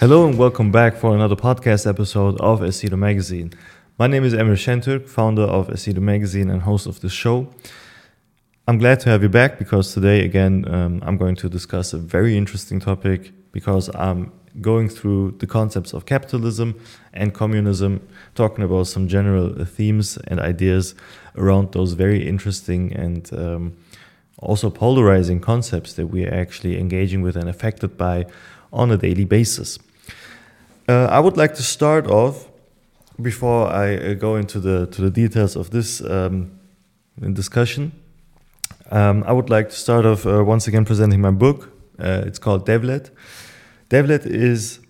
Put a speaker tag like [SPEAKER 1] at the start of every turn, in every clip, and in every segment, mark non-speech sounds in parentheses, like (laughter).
[SPEAKER 1] Hello and welcome back for another podcast episode of Aceto Magazine. My name is Emir Şentürk, founder of Aceto Magazine and host of this show. I'm glad to have you back because today, again, um, I'm going to discuss a very interesting topic because I'm going through the concepts of capitalism and communism, talking about some general themes and ideas around those very interesting and um, also polarizing concepts that we are actually engaging with and affected by on a daily basis. Uh, I would like to start off before I uh, go into the to the details of this um, discussion. Um, I would like to start off uh, once again presenting my book. Uh, it's called Devlet. Devlet is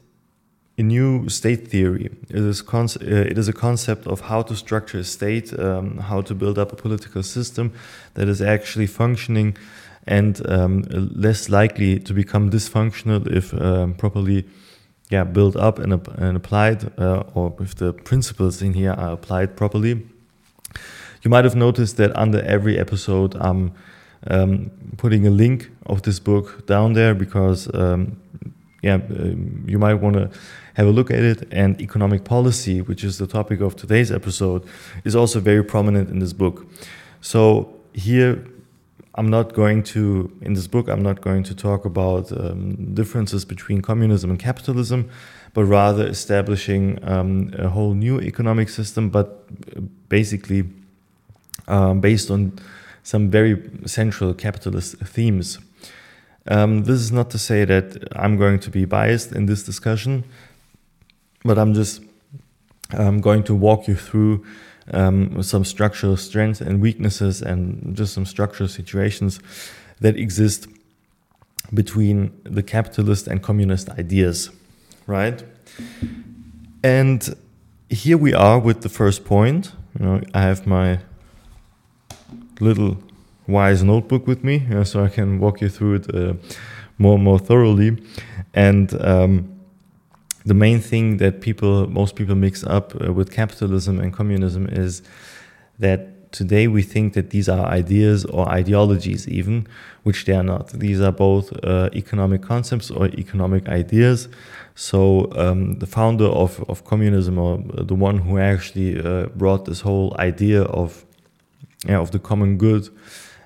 [SPEAKER 1] a new state theory. It is, uh, it is a concept of how to structure a state, um, how to build up a political system that is actually functioning and um, less likely to become dysfunctional if um, properly yeah built up and, and applied, uh, or if the principles in here are applied properly. You might have noticed that under every episode, I'm um, putting a link of this book down there because um, yeah, um, you might want to have a look at it. And economic policy, which is the topic of today's episode, is also very prominent in this book. So here I'm not going to, in this book, I'm not going to talk about um, differences between communism and capitalism, but rather establishing um, a whole new economic system, but basically um, based on some very central capitalist themes. Um, this is not to say that I'm going to be biased in this discussion, but I'm just um, going to walk you through um, some structural strengths and weaknesses and just some structural situations that exist between the capitalist and communist ideas, right? And here we are with the first point. You know, I have my little wise notebook with me, so I can walk you through it uh, more and more thoroughly. And um, the main thing that people, most people mix up uh, with capitalism and communism is that today we think that these are ideas or ideologies, even, which they are not. These are both uh, economic concepts or economic ideas. So um, the founder of, of communism, or the one who actually uh, brought this whole idea of yeah, of the common good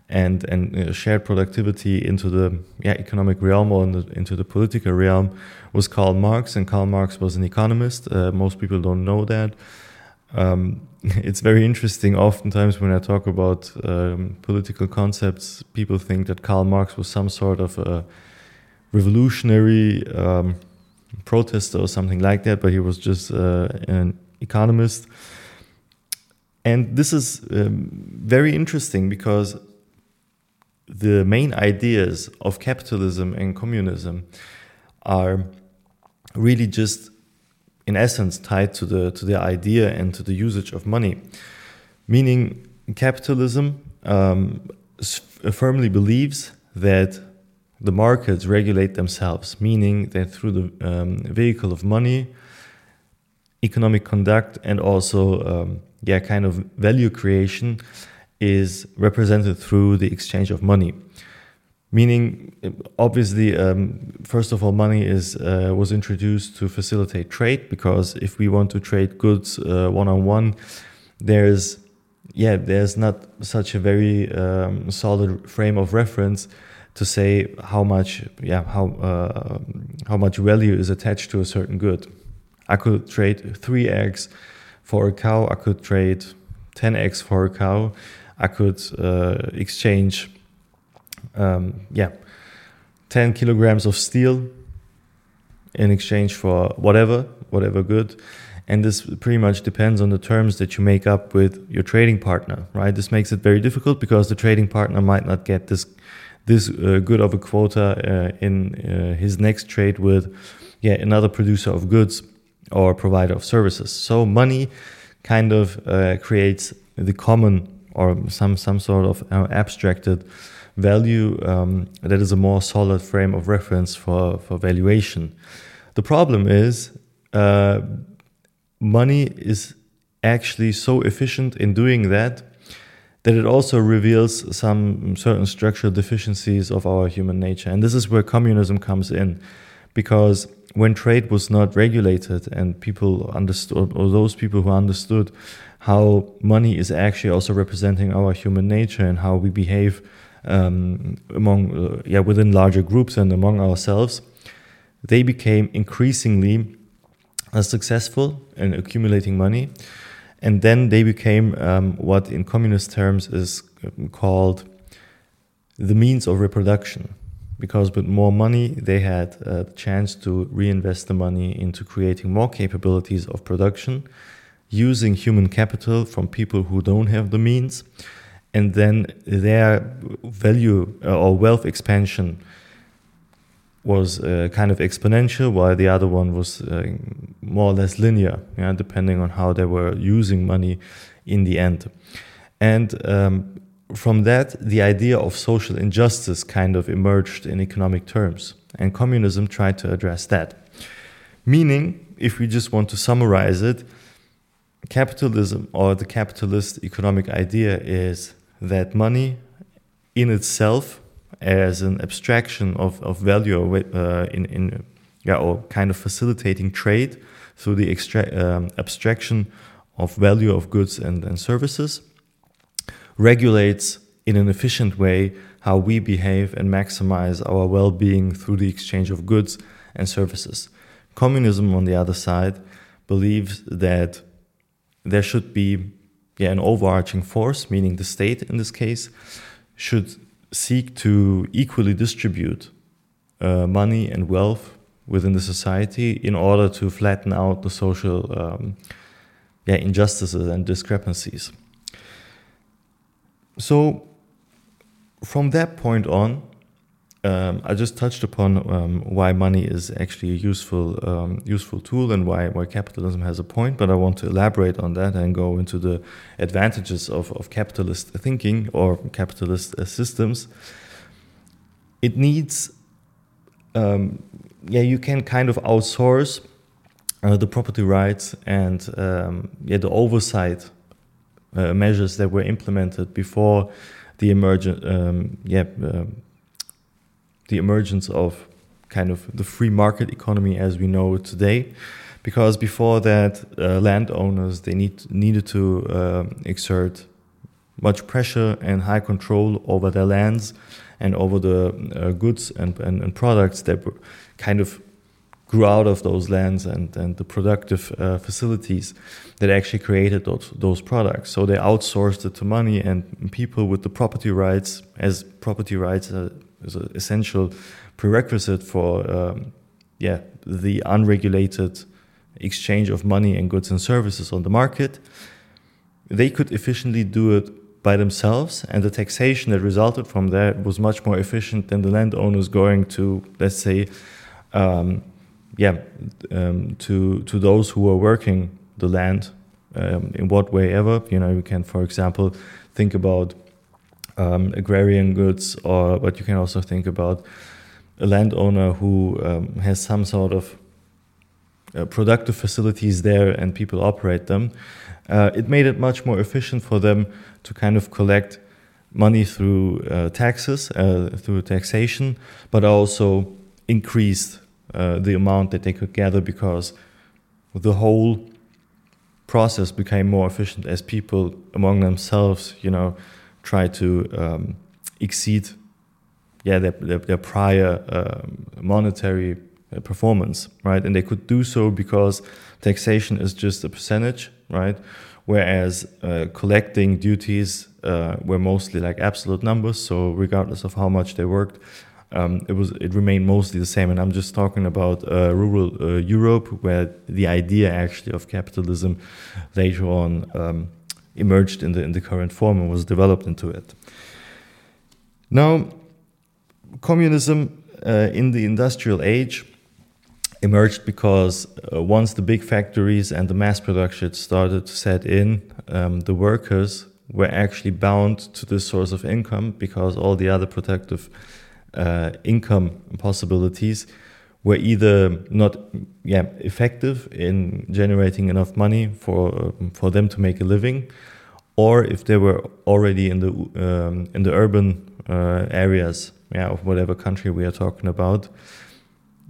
[SPEAKER 1] and and uh, shared productivity into the yeah, economic realm or in the, into the political realm was Karl Marx, and Karl Marx was an economist. Uh, most people don't know that. Um, (laughs) it's very interesting. Oftentimes, when I talk about um, political concepts, people think that Karl Marx was some sort of a revolutionary um, protester or something like that, but he was just uh, an economist. And this is um, very interesting because the main ideas of capitalism and communism are really just in essence tied to the to the idea and to the usage of money. Meaning capitalism um, firmly believes that the markets regulate themselves meaning that through the um, vehicle of money economic conduct and also um, yeah kind of value creation is represented through the exchange of money. Meaning, obviously, um, first of all, money is uh, was introduced to facilitate trade because if we want to trade goods one on one, there's yeah, there's not such a very um, solid frame of reference to say how much yeah how uh, how much value is attached to a certain good. I could trade three eggs for a cow. I could trade ten eggs for a cow I could uh, exchange, um, yeah, 10 kilograms of steel in exchange for whatever, whatever good. And this pretty much depends on the terms that you make up with your trading partner, right? This makes it very difficult because the trading partner might not get this this uh, good of a quota uh, in uh, his next trade with yeah another producer of goods or provider of services. So money kind of uh, creates the common or some some sort of uh, abstracted value um, that is a more solid frame of reference for for valuation. The problem is uh, money is actually so efficient in doing that that it also reveals some certain structural deficiencies of our human nature, and this is where communism comes in because when trade was not regulated and people understood, or those people who understood how money is actually also representing our human nature and how we behave um, among, uh, yeah, within larger groups and among ourselves, they became increasingly uh, successful in accumulating money. And then they became um, what in communist terms is um, called the means of reproduction. Because with more money they had a chance to reinvest the money into creating more capabilities of production using human capital from people who don't have the means and then their value uh, or wealth expansion was uh, kind of exponential while the other one was uh, more or less linear yeah, depending on how they were using money in the end and um, from that, the idea of social injustice kind of emerged in economic terms, and communism tried to address that. Meaning, if we just want to summarize it, capitalism or the capitalist economic idea is that money in itself, as an abstraction of, of value uh, in, in yeah, or kind of facilitating trade through the extra, um, abstraction of value of goods and, and services regulates in an efficient way how we behave and maximize our well being through the exchange of goods and services. Communism, on the other side, believes that there should be yeah, an overarching force, meaning the state in this case, should seek to equally distribute uh, money and wealth within the society in order to flatten out the social um, yeah, injustices and discrepancies. So, from that point on, um, I just touched upon um, why money is actually a useful um, useful tool and why why capitalism has a point. But I want to elaborate on that and go into the advantages of, of capitalist thinking or capitalist uh, systems. It needs, um, yeah, you can kind of outsource uh, the property rights and um, yeah the oversight uh, measures that were implemented before the emergent, um, yeah, the emergence of kind of the free market economy as we know it today. Because before that, uh, landowners they need needed to uh, exert much pressure and high control over their lands and over the uh, goods and, and, and, products that were kind of grew out of those lands and, and the productive uh, facilities that actually created those, those products. So they outsourced it to money and people with the property rights, as property rights are, is an essential prerequisite for um, yeah the unregulated exchange of money and goods and services on the market. They could efficiently do it by themselves, and the taxation that resulted from that was much more efficient than the landowners going to, let's say, um, yeah, um, to to those who are working the land um, in what way ever. You know, you can, for example, think about um, agrarian goods, or but you can also think about a landowner who um, has some sort of uh, productive facilities there and people operate them. Uh, it made it much more efficient for them to kind of collect money through uh, taxes, uh, through taxation, but also increased uh, the amount that they could gather because the whole process became more efficient as people among themselves, you know, try to um, exceed, yeah, their, their, their prior um, monetary uh, performance, right? And they could do so because taxation is just a percentage, right? Whereas uh, collecting duties uh, were mostly like absolute numbers, so regardless of how much they worked, um, it was it remained mostly the same. And I'm just talking about uh, rural uh, Europe, where the idea actually of capitalism later on um, emerged in the in the current form and was developed into it. Now, communism uh, in the industrial age emerged because uh, once the big factories and the mass production started to set in, um, the workers were actually bound to this source of income because all the other protective uh, income possibilities were either not yeah, effective in generating enough money for, for them to make a living, or if they were already in the, um, in the urban uh, areas yeah, of whatever country we are talking about,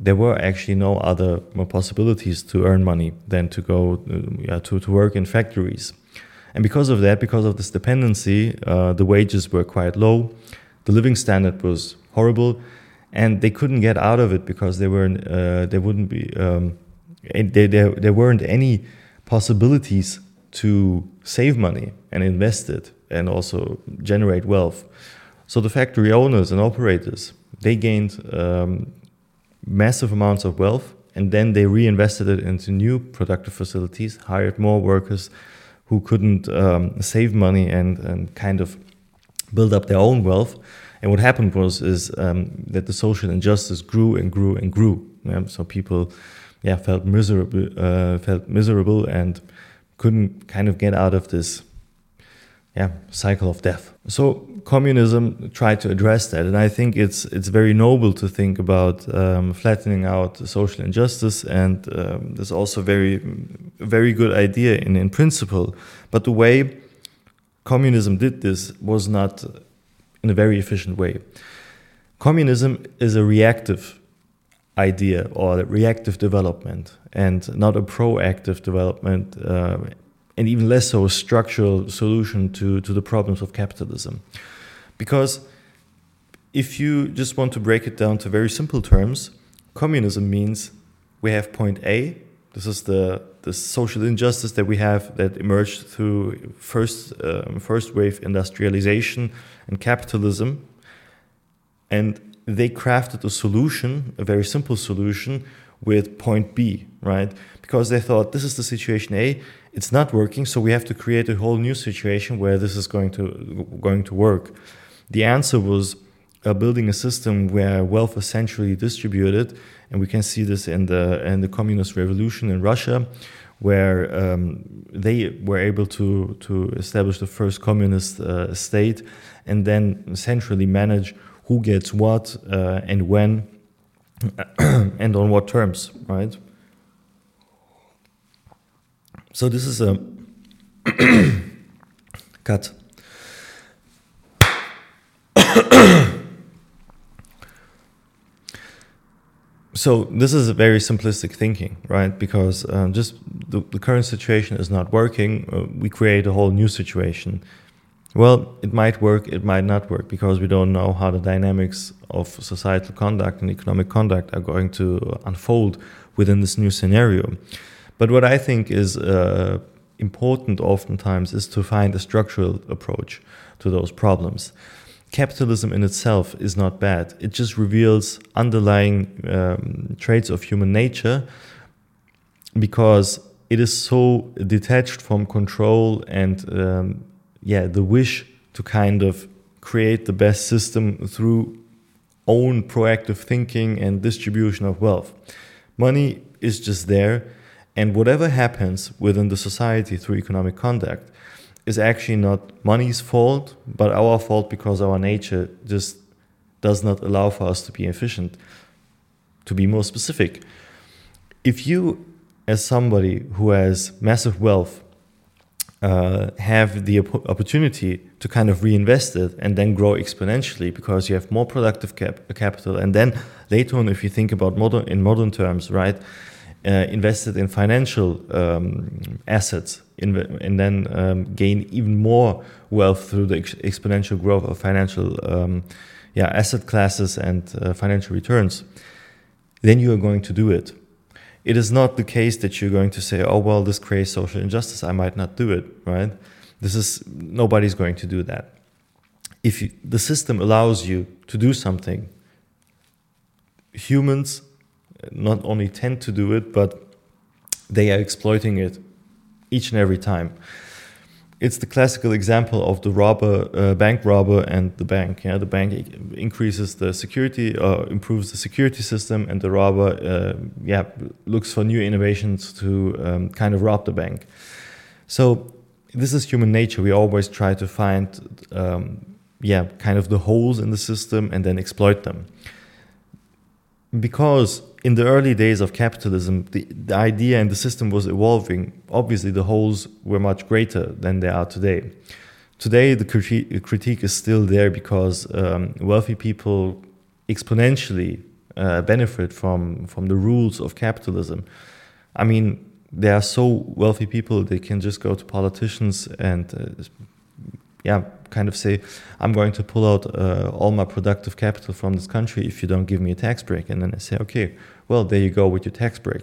[SPEAKER 1] there were actually no other possibilities to earn money than to go uh, yeah, to, to work in factories. And because of that, because of this dependency, uh, the wages were quite low, the living standard was horrible, and they couldn't get out of it because they weren't, uh, they wouldn't be, um, there, there weren't any possibilities to save money and invest it and also generate wealth. So the factory owners and operators, they gained um, massive amounts of wealth and then they reinvested it into new productive facilities, hired more workers who couldn't um, save money and, and kind of build up their own wealth. And what happened was is um, that the social injustice grew and grew and grew. Yeah? So people, yeah, felt miserable, uh, felt miserable and couldn't kind of get out of this yeah, cycle of death. So communism tried to address that, and I think it's it's very noble to think about um, flattening out social injustice, and um, there's also very very good idea in in principle. But the way communism did this was not in a very efficient way. Communism is a reactive idea or reactive development, and not a proactive development. Uh, and even less so a structural solution to, to the problems of capitalism. Because if you just want to break it down to very simple terms, communism means we have point A, this is the, the social injustice that we have that emerged through first, um, first wave industrialization and capitalism. And they crafted a solution, a very simple solution, with point B, right? Because they thought this is the situation A, it's not working, so we have to create a whole new situation where this is going to going to work. The answer was uh, building a system where wealth is centrally distributed, and we can see this in the in the communist revolution in Russia, where um, they were able to to establish the first communist uh, state, and then centrally manage who gets what uh, and when, and on what terms, right? So this is a cut. So this is a very simplistic thinking, right? Because um, just the, the, current situation is not working. Uh, we create a whole new situation. Well, it might work, it might not work, because we don't know how the dynamics of societal conduct and economic conduct are going to unfold within this new scenario. But what I think is uh, important oftentimes is to find a structural approach to those problems. Capitalism in itself is not bad. It just reveals underlying um, traits of human nature because it is so detached from control and um, yeah, the wish to kind of create the best system through own proactive thinking and distribution of wealth. Money is just there and whatever happens within the society through economic conduct is actually not money's fault, but our fault because our nature just does not allow for us to be efficient. To be more specific, if you, as somebody who has massive wealth, uh, have the op opportunity to kind of reinvest it and then grow exponentially because you have more productive cap capital, and then later on, if you think about modern in modern terms, right? uh, invested in financial um, assets and then um, gain even more wealth through the ex exponential growth of financial um, yeah, asset classes and uh, financial returns, then you are going to do it. It is not the case that you're going to say, oh, well, this creates social injustice, I might not do it, right? This is, nobody's going to do that. If you, the system allows you to do something, humans not only tend to do it, but they are exploiting it each and every time. It's the classical example of the robber, uh, bank robber, and the bank. Yeah, the bank increases the security, uh, improves the security system, and the robber, uh, yeah, looks for new innovations to um, kind of rob the bank. So this is human nature. We always try to find, um, yeah, kind of the holes in the system and then exploit them. Because in the early days of capitalism, the, the idea and the system was evolving. Obviously, the holes were much greater than they are today. Today, the critique, critique is still there because um, wealthy people exponentially uh, benefit from from the rules of capitalism. I mean, there are so wealthy people they can just go to politicians and uh, yeah, kind of say, I'm going to pull out uh, all my productive capital from this country if you don't give me a tax break. And then I say, okay, well, there you go with your tax break.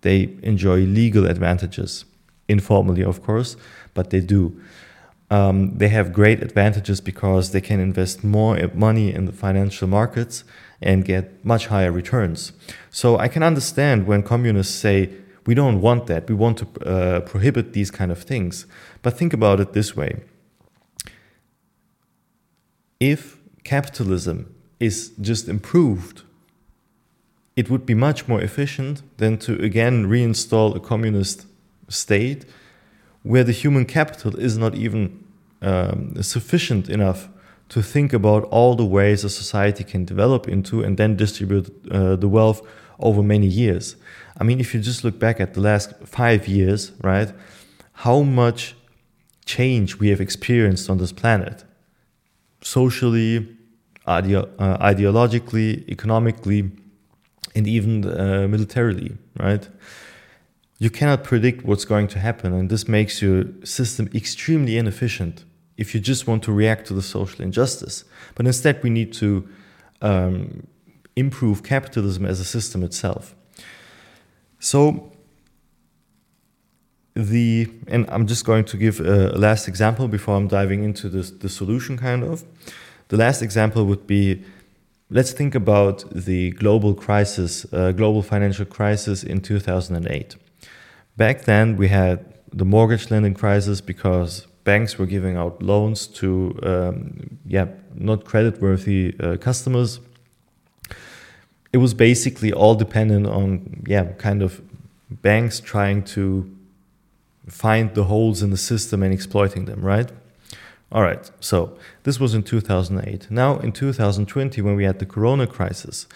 [SPEAKER 1] They enjoy legal advantages, informally, of course, but they do. Um, they have great advantages because they can invest more money in the financial markets and get much higher returns. So I can understand when communists say, we don't want that, we want to uh, prohibit these kind of things. But think about it this way if capitalism is just improved, it would be much more efficient than to again reinstall a communist state where the human capital is not even um, sufficient enough to think about all the ways a society can develop into and then distribute uh, the wealth over many years. I mean, if you just look back at the last five years, right, how much change we have experienced on this planet socially, ideo- uh, ideologically, economically, and even uh, militarily, right? You cannot predict what's going to happen, and this makes your system extremely inefficient if you just want to react to the social injustice. But instead, we need to um, improve capitalism as a system itself. So, the and I'm just going to give a, last example before I'm diving into the the solution kind of. The last example would be let's think about the global crisis, uh, global financial crisis in 2008. Back then, we had the mortgage lending crisis because banks were giving out loans to um, yeah not creditworthy uh, customers. It was basically all dependent on yeah kind of banks trying to find the holes in the system and exploiting them, right? All right, so this was in 2008. Now, in 2020, when we had the corona crisis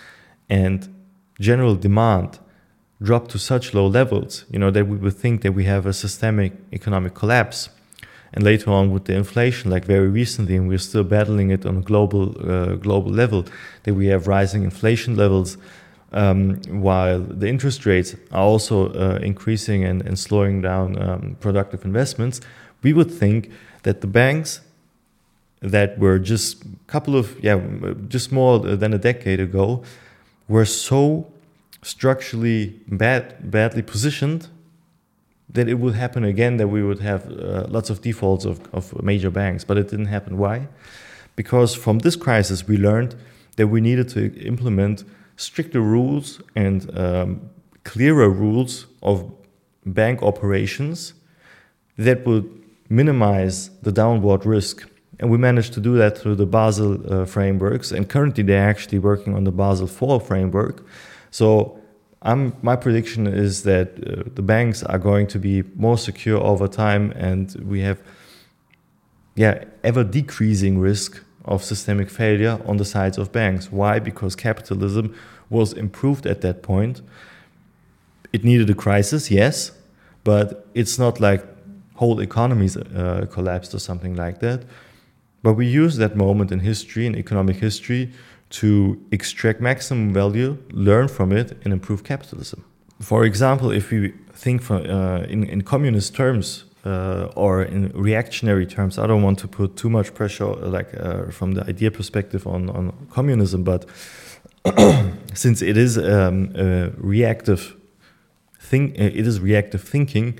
[SPEAKER 1] and general demand dropped to such low levels, you know, that we would think that we have a systemic economic collapse. And later on, with the inflation, like very recently, and we're still battling it on a global, uh, global level, that we have rising inflation levels um, while the interest rates are also uh, increasing and, and slowing down um, productive investments, we would think that the banks that were just a couple of yeah just more than a decade ago were so structurally bad badly positioned that it would happen again that we would have uh, lots of defaults of, of major banks but it didn't happen. Why? Because from this crisis we learned that we needed to implement stricter rules and um, clearer rules of bank operations that would minimize the downward risk. And we managed to do that through the Basel uh, frameworks. And currently, they're actually working on the Basel IV framework. So, I'm, my prediction is that uh, the banks are going to be more secure over time, and we have, yeah, ever decreasing risk of systemic failure on the sides of banks. Why? Because capitalism was improved at that point. It needed a crisis, yes, but it's not like whole economies uh, collapsed or something like that. But we use that moment in history, in economic history, to extract maximum value, learn from it, and improve capitalism. For example, if we think from, uh, in, in communist terms, uh, or in reactionary terms, I don't want to put too much pressure, like uh, from the idea perspective, on, on communism, but (clears throat) since it is um, reactive think, uh, it is reactive thinking.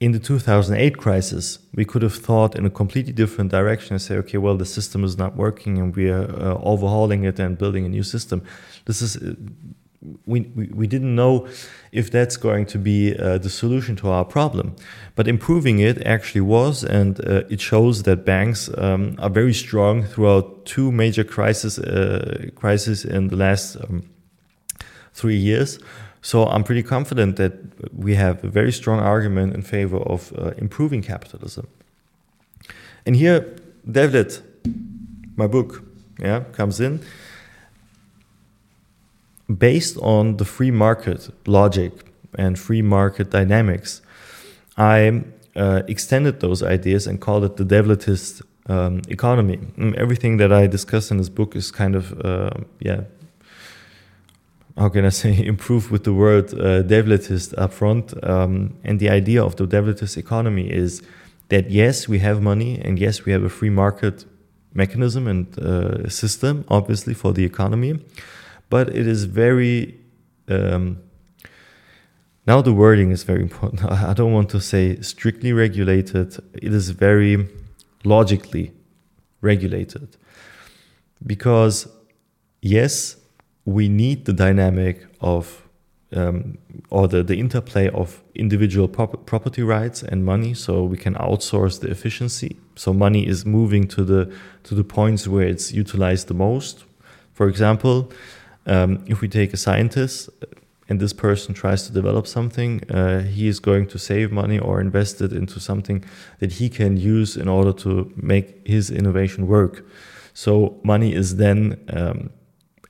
[SPEAKER 1] In the 2008 crisis, we could have thought in a completely different direction and say, okay, well, the system is not working, and we are uh, overhauling it and building a new system. This is uh, we, we, we didn't know if that's going to be uh, the solution to our problem. But improving it actually was, and uh, it shows that banks um, are very strong throughout two major crises, uh, crises in the last um, three years. So I'm pretty confident that we have a very strong argument in favor of uh, improving capitalism. And here, Devlet, my book, yeah, comes in based on the free market logic and free market dynamics, I uh, extended those ideas and called it the Devletist um, economy. And everything that I discuss in this book is kind of, uh, yeah, how can I say, (laughs) improve with the word uh, Devletist up front. Um, and the idea of the Devletist economy is that yes, we have money and yes, we have a free market mechanism and uh, system, obviously, for the economy, but it is very. Um, now the wording is very important. (laughs) I don't want to say strictly regulated. It is very logically regulated because yes, we need the dynamic of um, or the, the interplay of individual prop- property rights and money so we can outsource the efficiency so money is moving to the to the points where it's utilized the most for example um, if we take a scientist and this person tries to develop something uh, he is going to save money or invest it into something that he can use in order to make his innovation work so money is then um,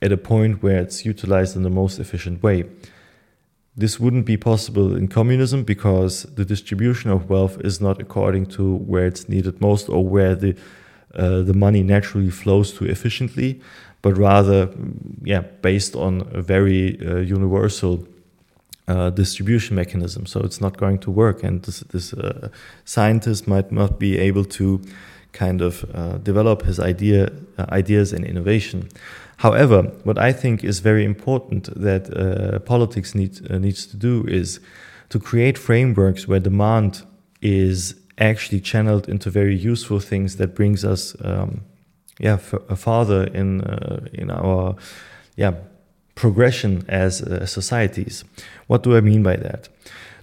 [SPEAKER 1] at a point where it's utilized in the most efficient way. This wouldn't be possible in communism because the distribution of wealth is not according to where it's needed most or where the uh, the money naturally flows to efficiently, but rather, yeah, based on a very uh, universal uh, distribution mechanism. So it's not going to work, and this, this uh, scientist might not be able to kind of uh, develop his idea uh, ideas and innovation. However, what I think is very important that uh, politics need, needs to do is to create frameworks where demand is actually channeled into very useful things that brings us, um, yeah, farther in uh, in our, yeah, progression as uh, societies. What do I mean by that?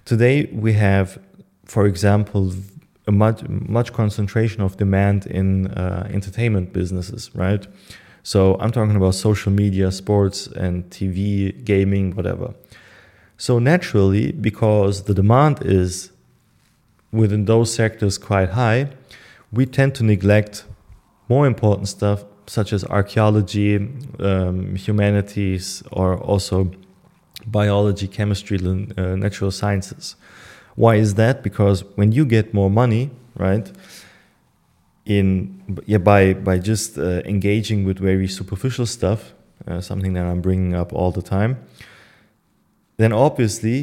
[SPEAKER 1] Today we have, for example, a much much concentration of demand in uh, entertainment businesses, right? So I'm talking about social media, sports, and TV, gaming, whatever. So naturally, because the demand is within those sectors quite high, we tend to neglect more important stuff such as archaeology, um, humanities, or also biology, chemistry, uh, natural sciences. Why is that? Because when you get more money, right, in yeah by by just uh, engaging with very superficial stuff, uh, something that I'm bringing up all the time, then obviously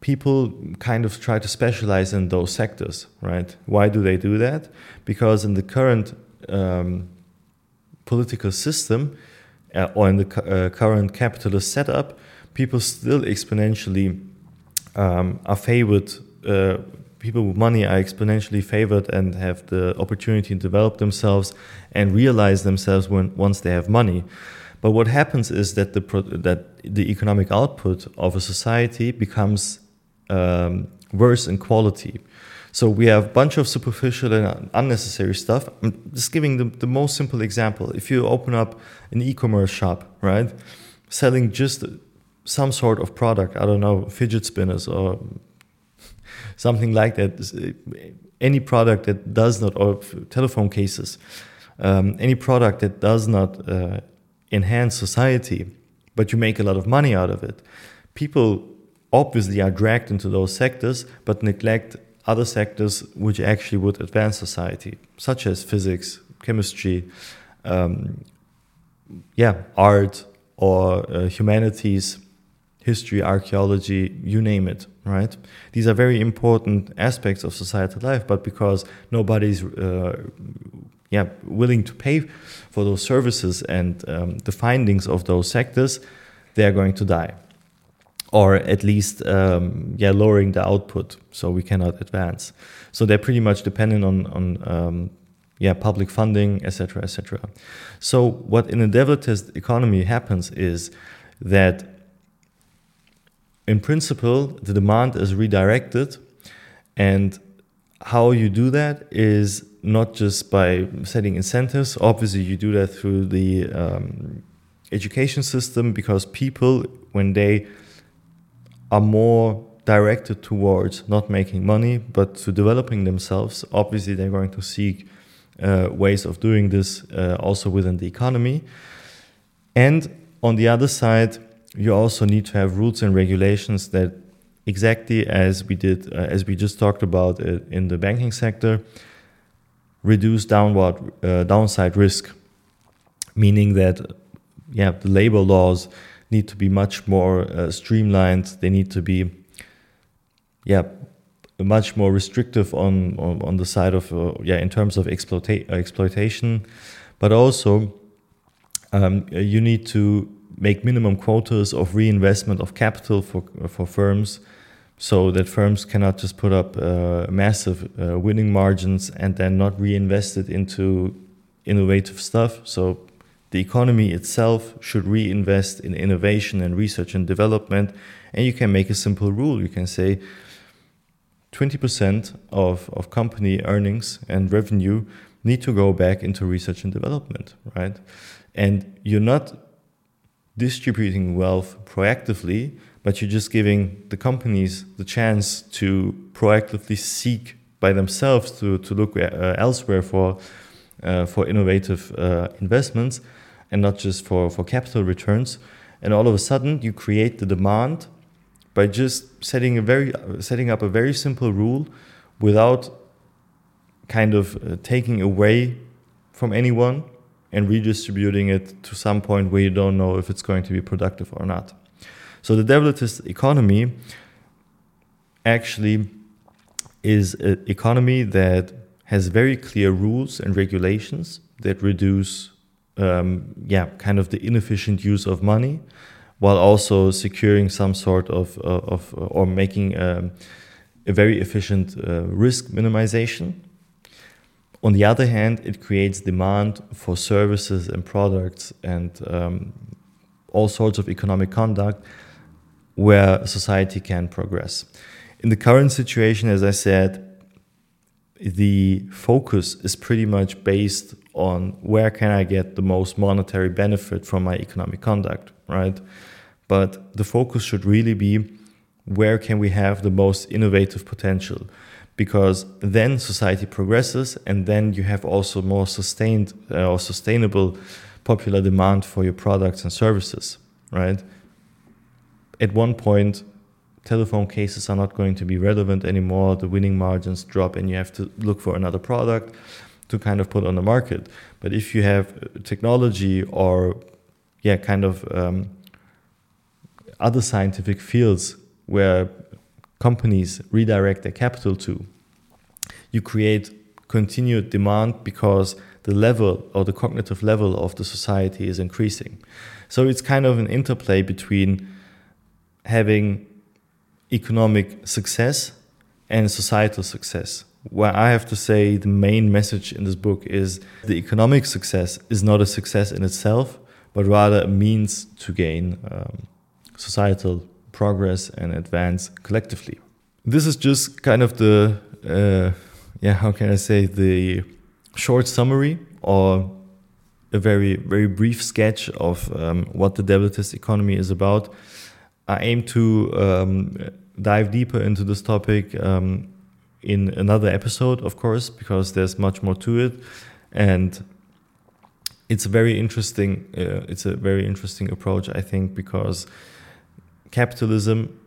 [SPEAKER 1] people kind of try to specialize in those sectors, right? Why do they do that? Because in the current um, political system uh, or in the uh, current capitalist setup, people still exponentially um, are favored uh, people with money are exponentially favored and have the opportunity to develop themselves and realize themselves when once they have money. But what happens is that the that the economic output of a society becomes um, worse in quality. So we have a bunch of superficial and unnecessary stuff. I'm just giving the, the most simple example. If you open up an e-commerce shop, right, selling just some sort of product, I don't know, fidget spinners or something like that. Any product that does not, or telephone cases, um, any product that does not uh, enhance society, but you make a lot of money out of it, people obviously are dragged into those sectors, but neglect other sectors which actually would advance society, such as physics, chemistry, um, yeah, art or uh, humanities, history, archaeology, you name it right? These are very important aspects of societal life, but because nobody's uh, yeah willing to pay for those services and um, the findings of those sectors, they are going to die, or at least um, yeah lowering the output, so we cannot advance. So they're pretty much dependent on on um, yeah public funding, etc., etc. So what in a developed economy happens is that in principle, the demand is redirected. And how you do that is not just by setting incentives. Obviously, you do that through the um, education system because people, when they are more directed towards not making money but to developing themselves, obviously they're going to seek uh, ways of doing this uh, also within the economy. And on the other side, you also need to have rules and regulations that exactly as we did uh, as we just talked about it in the banking sector reduce downward uh, downside risk meaning that yeah, the labor laws need to be much more uh, streamlined. They need to be, yeah, much more restrictive on on, on the side of uh, yeah in terms of exploita- exploitation, but also um, you need to make minimum quotas of reinvestment of capital for for firms so that firms cannot just put up uh, massive uh, winning margins and then not reinvest it into innovative stuff. So the economy itself should reinvest in innovation and research and development. And you can make a simple rule. You can say 20% of, of company earnings and revenue need to go back into research and development, right? And you're not distributing wealth proactively, but you're just giving the companies the chance to proactively seek by themselves to, to look uh, elsewhere for, uh, for innovative uh, investments and not just for, for capital returns. And all of a sudden, you create the demand by just setting, a very, setting up a very simple rule without kind of uh, taking away from anyone and redistributing it to some point where you don't know if it's going to be productive or not. So the Devletist economy actually is an economy that has very clear rules and regulations that reduce, um, yeah, kind of the inefficient use of money, while also securing some sort of, uh, of or making um, a very efficient uh, risk minimization. On the other hand, it creates demand for services and products and um, all sorts of economic conduct where society can progress. In the current situation, as I said, the focus is pretty much based on where can I get the most monetary benefit from my economic conduct, right? But the focus should really be where can we have the most innovative potential? Because then society progresses, and then you have also more sustained uh, or sustainable popular demand for your products and services, right? at one point, telephone cases are not going to be relevant anymore. The winning margins drop, and you have to look for another product to kind of put on the market. But if you have technology or, yeah, kind of um, other scientific fields where companies redirect their capital to, you create continued demand because the level or the cognitive level of the society is increasing. So it's kind of an interplay between having economic success and societal success. Where I have to say the main message in this book is the economic success is not a success in itself, but rather a means to gain um, societal progress and advance collectively. This is just kind of the, uh, yeah, how can I say, the short summary or a very, very brief sketch of um, what the Devletist economy is about. I aim to um, dive deeper into this topic um, in another episode, of course, because there's much more to it, and it's a very interesting. Uh, it's a very interesting approach, I think, because capitalism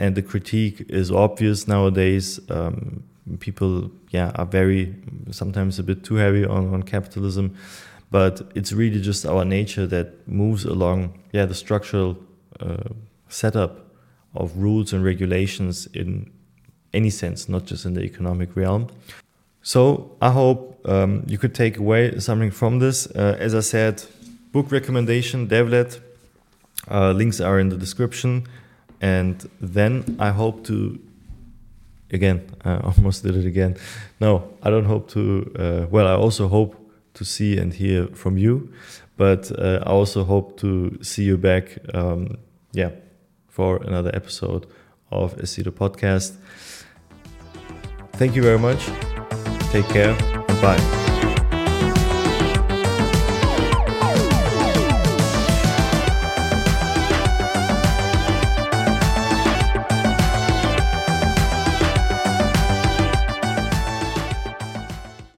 [SPEAKER 1] and the critique is obvious nowadays. Um, people, yeah, are very sometimes a bit too heavy on, on capitalism, but it's really just our nature that moves along, yeah, the structural. Uh, setup of rules and regulations in any sense, not just in the economic realm. So I hope um, you could take away something from this. Uh, as I said, book recommendation, Devlet. Uh, links are in the description. And then I hope to, again, (laughs) I almost did it again. No, I don't hope to, uh, well, I also hope to see and hear from you. But uh, I also hope to see you back, um, yeah, for another episode of Aceto Podcast. Thank you very much. Take care and bye.